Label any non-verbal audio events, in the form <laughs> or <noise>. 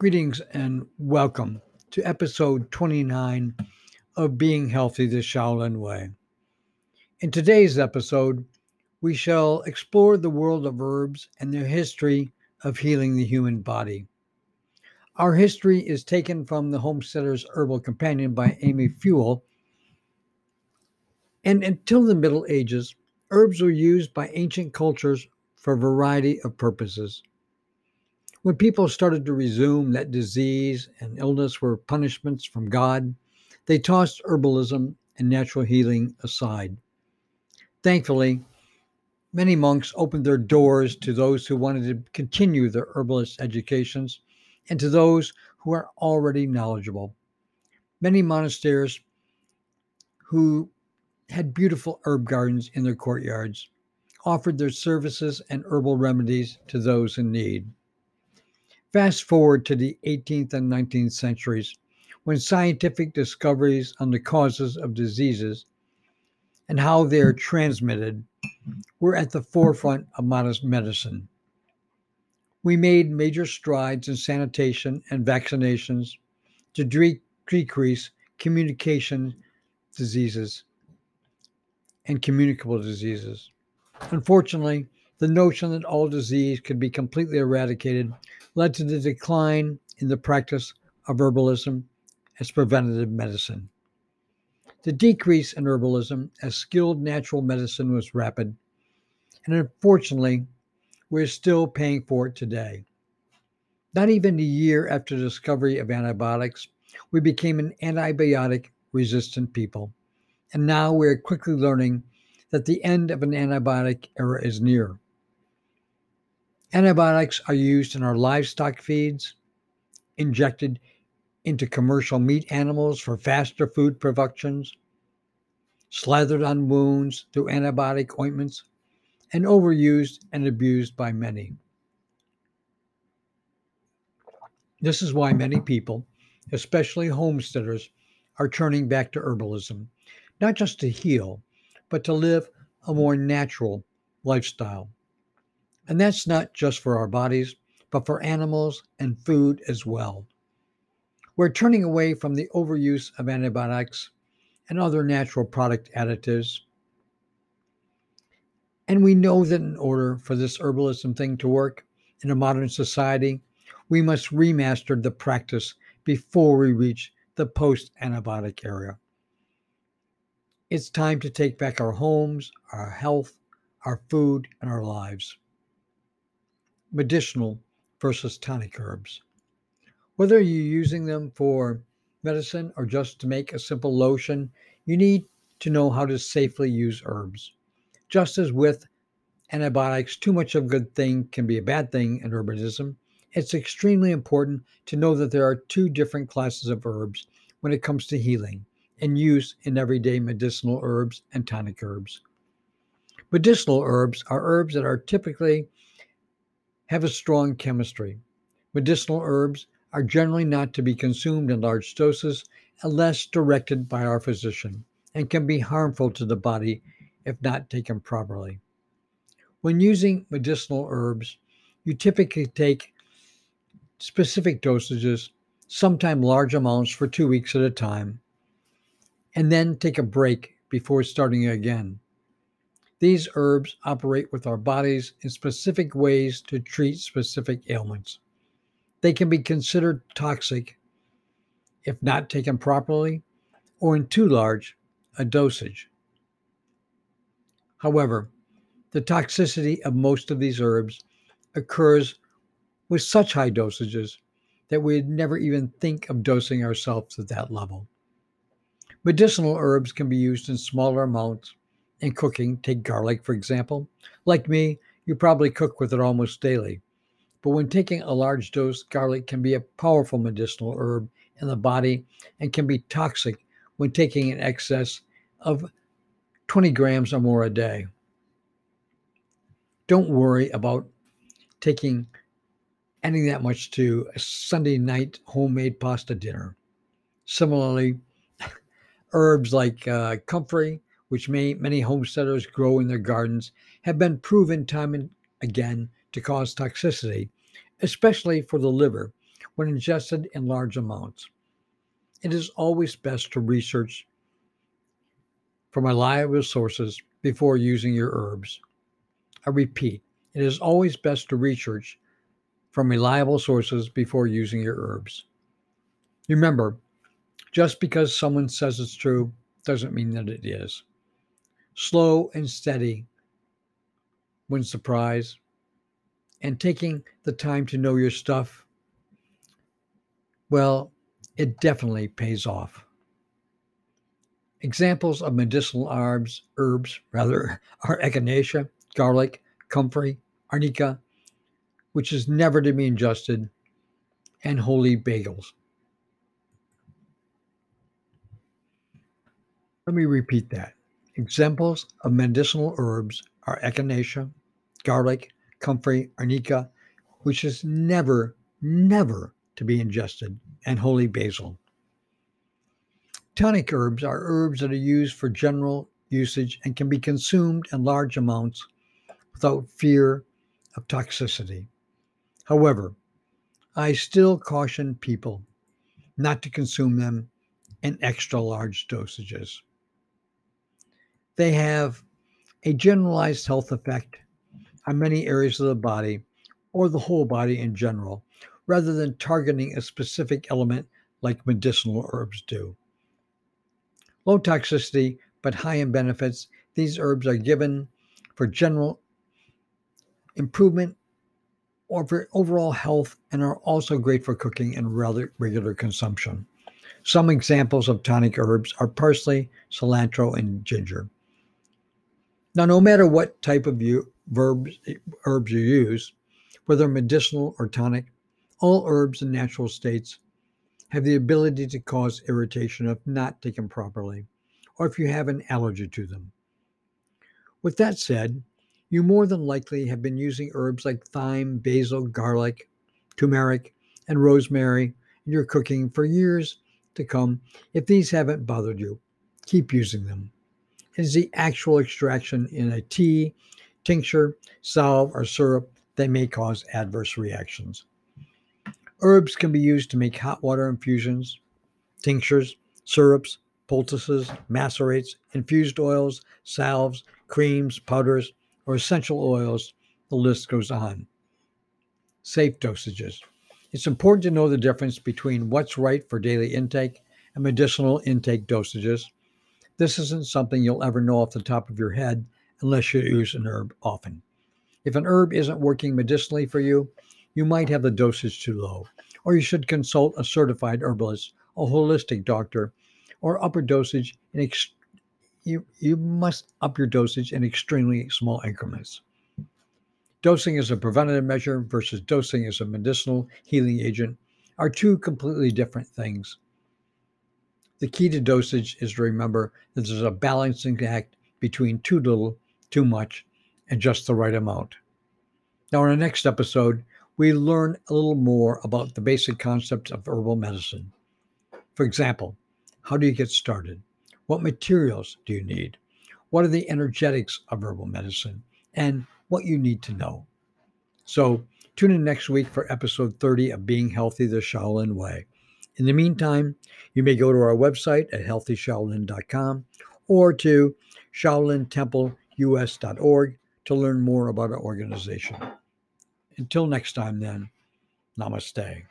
Greetings and welcome to episode 29 of Being Healthy the Shaolin Way. In today's episode, we shall explore the world of herbs and their history of healing the human body. Our history is taken from the Homesteader's Herbal Companion by Amy Fewell. And until the Middle Ages, herbs were used by ancient cultures for a variety of purposes. When people started to resume that disease and illness were punishments from God, they tossed herbalism and natural healing aside. Thankfully, many monks opened their doors to those who wanted to continue their herbalist educations and to those who are already knowledgeable. Many monasteries who had beautiful herb gardens in their courtyards offered their services and herbal remedies to those in need. Fast forward to the 18th and 19th centuries, when scientific discoveries on the causes of diseases and how they are transmitted were at the forefront of modern medicine. We made major strides in sanitation and vaccinations to de- decrease communication diseases and communicable diseases. Unfortunately, the notion that all disease could be completely eradicated led to the decline in the practice of herbalism as preventative medicine. The decrease in herbalism as skilled natural medicine was rapid, and unfortunately, we're still paying for it today. Not even a year after the discovery of antibiotics, we became an antibiotic resistant people. And now we're quickly learning that the end of an antibiotic era is near. Antibiotics are used in our livestock feeds, injected into commercial meat animals for faster food productions, slathered on wounds through antibiotic ointments, and overused and abused by many. This is why many people, especially homesteaders, are turning back to herbalism, not just to heal, but to live a more natural lifestyle. And that's not just for our bodies, but for animals and food as well. We're turning away from the overuse of antibiotics and other natural product additives. And we know that in order for this herbalism thing to work in a modern society, we must remaster the practice before we reach the post antibiotic era. It's time to take back our homes, our health, our food, and our lives medicinal versus tonic herbs. Whether you're using them for medicine or just to make a simple lotion, you need to know how to safely use herbs. Just as with antibiotics, too much of a good thing can be a bad thing in herbalism. It's extremely important to know that there are two different classes of herbs when it comes to healing and use in everyday medicinal herbs and tonic herbs. Medicinal herbs are herbs that are typically have a strong chemistry. Medicinal herbs are generally not to be consumed in large doses unless directed by our physician and can be harmful to the body if not taken properly. When using medicinal herbs, you typically take specific dosages, sometimes large amounts for two weeks at a time, and then take a break before starting again. These herbs operate with our bodies in specific ways to treat specific ailments. They can be considered toxic if not taken properly or in too large a dosage. However, the toxicity of most of these herbs occurs with such high dosages that we'd never even think of dosing ourselves at that level. Medicinal herbs can be used in smaller amounts in cooking, take garlic, for example. Like me, you probably cook with it almost daily. But when taking a large dose, garlic can be a powerful medicinal herb in the body and can be toxic when taking an excess of 20 grams or more a day. Don't worry about taking adding that much to a Sunday night homemade pasta dinner. Similarly, <laughs> herbs like uh, comfrey which may, many homesteaders grow in their gardens, have been proven time and again to cause toxicity, especially for the liver, when ingested in large amounts. It is always best to research from reliable sources before using your herbs. I repeat, it is always best to research from reliable sources before using your herbs. Remember, just because someone says it's true doesn't mean that it is. Slow and steady wins the prize, and taking the time to know your stuff, well, it definitely pays off. Examples of medicinal herbs, herbs rather, <laughs> are echinacea, garlic, comfrey, arnica, which is never to be ingested, and holy bagels. Let me repeat that. Examples of medicinal herbs are echinacea, garlic, comfrey, arnica, which is never, never to be ingested, and holy basil. Tonic herbs are herbs that are used for general usage and can be consumed in large amounts without fear of toxicity. However, I still caution people not to consume them in extra large dosages. They have a generalized health effect on many areas of the body or the whole body in general, rather than targeting a specific element like medicinal herbs do. Low toxicity but high in benefits, these herbs are given for general improvement or for overall health and are also great for cooking and regular consumption. Some examples of tonic herbs are parsley, cilantro, and ginger. Now, no matter what type of you, verbs, herbs you use, whether medicinal or tonic, all herbs in natural states have the ability to cause irritation if not taken properly, or if you have an allergy to them. With that said, you more than likely have been using herbs like thyme, basil, garlic, turmeric, and rosemary in your cooking for years to come. If these haven't bothered you, keep using them. Is the actual extraction in a tea, tincture, salve, or syrup that may cause adverse reactions. Herbs can be used to make hot water infusions, tinctures, syrups, poultices, macerates, infused oils, salves, creams, powders, or essential oils. The list goes on. Safe dosages. It's important to know the difference between what's right for daily intake and medicinal intake dosages. This isn't something you'll ever know off the top of your head unless you use an herb often. If an herb isn't working medicinally for you, you might have the dosage too low, or you should consult a certified herbalist, a holistic doctor, or upper dosage in ex- you, you must up your dosage in extremely small increments. Dosing as a preventative measure versus dosing as a medicinal healing agent are two completely different things. The key to dosage is to remember that there's a balancing act between too little, too much, and just the right amount. Now, in our next episode, we learn a little more about the basic concepts of herbal medicine. For example, how do you get started? What materials do you need? What are the energetics of herbal medicine? And what you need to know. So, tune in next week for episode 30 of Being Healthy the Shaolin Way. In the meantime, you may go to our website at healthyshaolin.com or to shaolintempleus.org to learn more about our organization. Until next time, then, namaste.